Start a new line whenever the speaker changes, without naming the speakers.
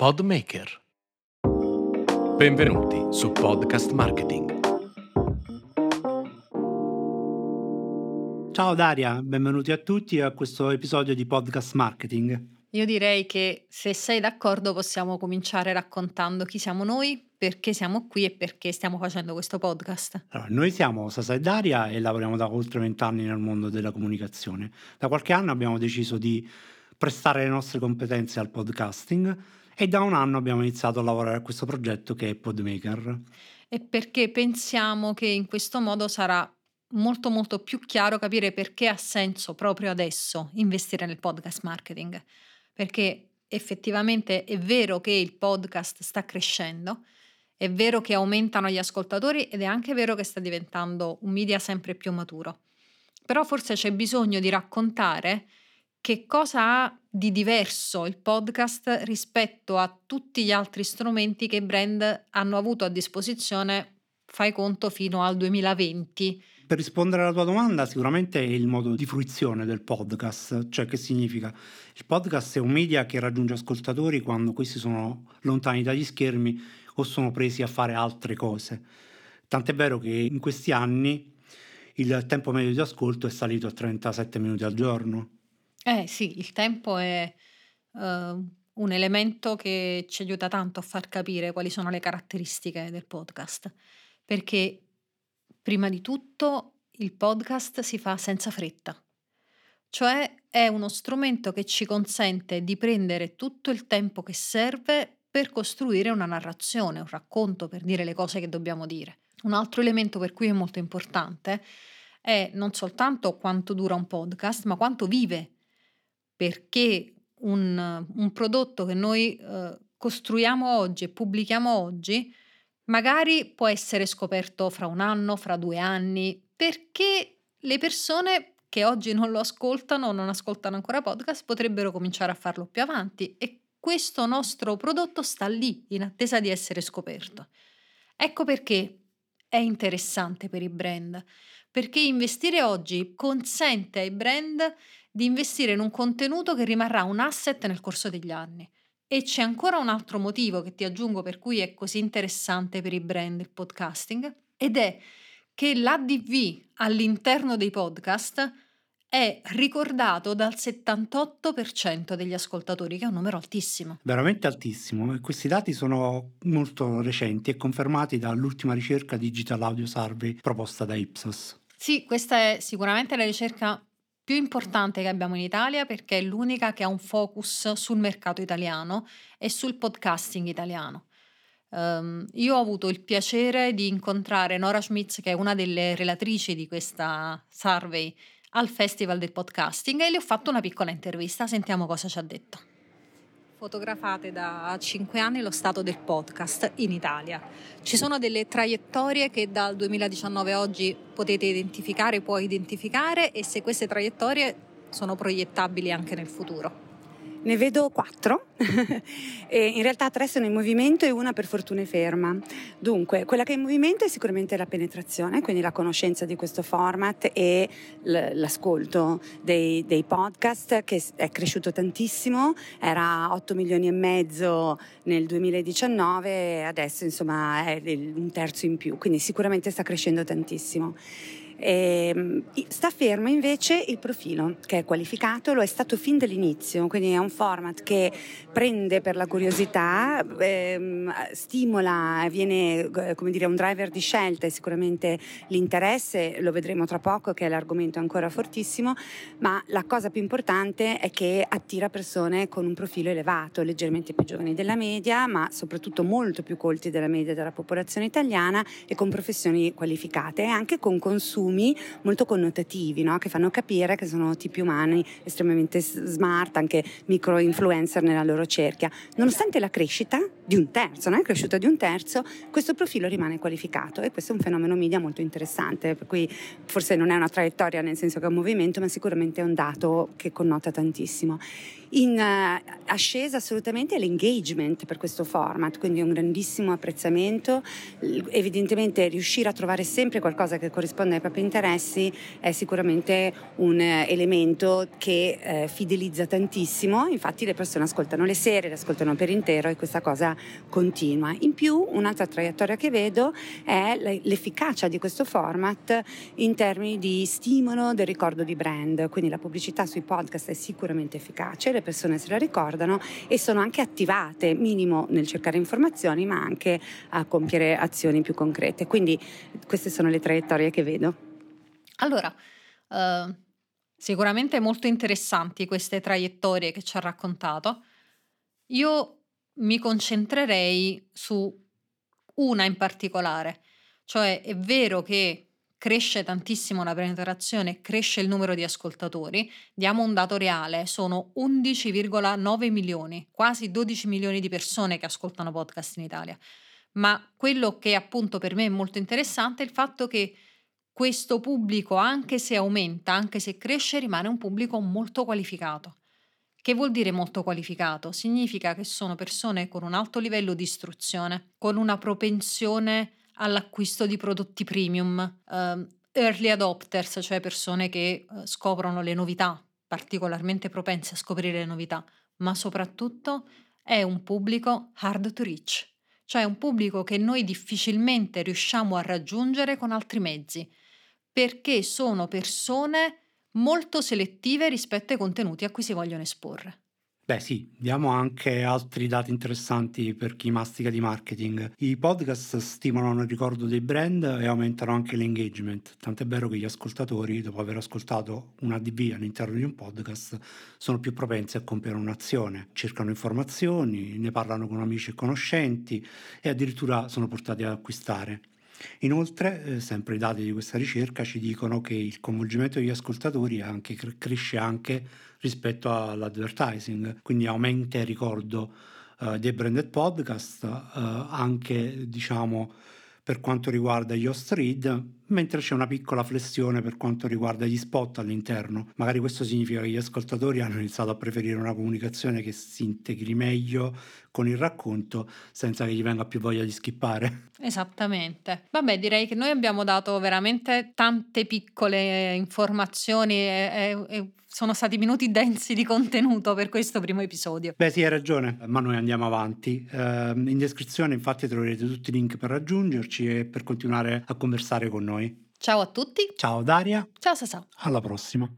Podmaker. Benvenuti su Podcast Marketing.
Ciao Daria, benvenuti a tutti a questo episodio di Podcast Marketing.
Io direi che se sei d'accordo possiamo cominciare raccontando chi siamo noi, perché siamo qui e perché stiamo facendo questo podcast.
Allora, noi siamo Sasa e Daria e lavoriamo da oltre vent'anni nel mondo della comunicazione. Da qualche anno abbiamo deciso di prestare le nostre competenze al podcasting e da un anno abbiamo iniziato a lavorare a questo progetto che è Podmaker.
E perché pensiamo che in questo modo sarà molto molto più chiaro capire perché ha senso proprio adesso investire nel podcast marketing. Perché effettivamente è vero che il podcast sta crescendo, è vero che aumentano gli ascoltatori ed è anche vero che sta diventando un media sempre più maturo. Però forse c'è bisogno di raccontare che cosa ha di diverso il podcast rispetto a tutti gli altri strumenti che i brand hanno avuto a disposizione, fai conto, fino al 2020.
Per rispondere alla tua domanda, sicuramente è il modo di fruizione del podcast, cioè che significa? Il podcast è un media che raggiunge ascoltatori quando questi sono lontani dagli schermi o sono presi a fare altre cose. Tant'è vero che in questi anni il tempo medio di ascolto è salito a 37 minuti al giorno
eh sì, il tempo è, uhm, un elemento che ci aiuta tanto a far capire quali sono le caratteristiche del podcast, perché prima di tutto il podcast si fa senza fretta, cioè è uno strumento che ci consente di prendere tutto il tempo che serve per costruire una narrazione, un racconto, per dire le cose che dobbiamo dire. Un altro elemento per cui è molto importante è non soltanto quanto dura un podcast, ma quanto vive perché un, un prodotto che noi eh, costruiamo oggi e pubblichiamo oggi magari può essere scoperto fra un anno, fra due anni, perché le persone che oggi non lo ascoltano o non ascoltano ancora podcast potrebbero cominciare a farlo più avanti. E questo nostro prodotto sta lì in attesa di essere scoperto. Ecco perché è interessante per i brand, perché investire oggi consente ai brand di investire in un contenuto che rimarrà un asset nel corso degli anni. E c'è ancora un altro motivo che ti aggiungo per cui è così interessante per i brand il podcasting, ed è che l'ADV all'interno dei podcast è ricordato dal 78% degli ascoltatori, che è un numero altissimo.
Veramente altissimo. E questi dati sono molto recenti e confermati dall'ultima ricerca Digital Audio Survey proposta da Ipsos.
Sì, questa è sicuramente la ricerca più importante che abbiamo in Italia perché è l'unica che ha un focus sul mercato italiano e sul podcasting italiano. Um, io ho avuto il piacere di incontrare Nora Schmitz, che è una delle relatrici di questa survey al Festival del Podcasting, e le ho fatto una piccola intervista. Sentiamo cosa ci ha detto fotografate da 5 anni lo stato del podcast in Italia. Ci sono delle traiettorie che dal 2019 a oggi potete identificare, puoi identificare e se queste traiettorie sono proiettabili anche nel futuro.
Ne vedo quattro, in realtà tre sono in movimento e una per fortuna è ferma. Dunque, quella che è in movimento è sicuramente la penetrazione, quindi la conoscenza di questo format e l'ascolto dei, dei podcast che è cresciuto tantissimo, era 8 milioni e mezzo nel 2019 e adesso insomma è un terzo in più, quindi sicuramente sta crescendo tantissimo. E, ehm, sta fermo invece il profilo che è qualificato, lo è stato fin dall'inizio, quindi è un format che prende per la curiosità, ehm, stimola, viene eh, come dire un driver di scelta e sicuramente l'interesse, lo vedremo tra poco che è l'argomento ancora fortissimo, ma la cosa più importante è che attira persone con un profilo elevato, leggermente più giovani della media, ma soprattutto molto più colti della media della popolazione italiana e con professioni qualificate e anche con consumi consumi molto connotativi, no? che fanno capire che sono tipi umani estremamente smart, anche micro influencer nella loro cerchia. Nonostante la crescita di un terzo, non è cresciuta di un terzo, questo profilo rimane qualificato e questo è un fenomeno media molto interessante, per cui forse non è una traiettoria nel senso che è un movimento, ma sicuramente è un dato che connota tantissimo. In uh, ascesa assolutamente l'engagement per questo format, quindi un grandissimo apprezzamento. Evidentemente riuscire a trovare sempre qualcosa che corrisponde ai propri interessi è sicuramente un elemento che eh, fidelizza tantissimo, infatti le persone ascoltano le serie, le ascoltano per intero e questa cosa continua. In più un'altra traiettoria che vedo è l'efficacia di questo format in termini di stimolo del ricordo di brand, quindi la pubblicità sui podcast è sicuramente efficace, le persone se la ricordano e sono anche attivate, minimo nel cercare informazioni, ma anche a compiere azioni più concrete. Quindi queste sono le traiettorie che vedo.
Allora, uh, sicuramente molto interessanti queste traiettorie che ci ha raccontato. Io mi concentrerei su una in particolare, cioè è vero che cresce tantissimo la penetrazione, cresce il numero di ascoltatori, diamo un dato reale, sono 11,9 milioni, quasi 12 milioni di persone che ascoltano podcast in Italia. Ma quello che appunto per me è molto interessante è il fatto che questo pubblico, anche se aumenta, anche se cresce, rimane un pubblico molto qualificato. Che vuol dire molto qualificato? Significa che sono persone con un alto livello di istruzione, con una propensione all'acquisto di prodotti premium, uh, early adopters, cioè persone che uh, scoprono le novità, particolarmente propense a scoprire le novità, ma soprattutto è un pubblico hard to reach, cioè un pubblico che noi difficilmente riusciamo a raggiungere con altri mezzi, perché sono persone molto selettive rispetto ai contenuti a cui si vogliono esporre.
Beh sì, diamo anche altri dati interessanti per chi mastica di marketing. I podcast stimolano il ricordo dei brand e aumentano anche l'engagement, tant'è vero che gli ascoltatori, dopo aver ascoltato un ADV all'interno di un podcast, sono più propensi a compiere un'azione, cercano informazioni, ne parlano con amici e conoscenti e addirittura sono portati ad acquistare. Inoltre, eh, sempre i dati di questa ricerca ci dicono che il coinvolgimento degli ascoltatori anche, cresce anche rispetto all'advertising, quindi aumenta il ricordo eh, dei branded podcast, eh, anche diciamo per quanto riguarda gli host read, mentre c'è una piccola flessione per quanto riguarda gli spot all'interno. Magari questo significa che gli ascoltatori hanno iniziato a preferire una comunicazione che si integri meglio con il racconto senza che gli venga più voglia di skippare.
Esattamente. Vabbè, direi che noi abbiamo dato veramente tante piccole informazioni e, e, e sono stati minuti densi di contenuto per questo primo episodio.
Beh, sì, hai ragione, ma noi andiamo avanti. Uh, in descrizione, infatti, troverete tutti i link per raggiungerci e per continuare a conversare con noi.
Ciao a tutti.
Ciao Daria.
Ciao Sasà.
Alla prossima.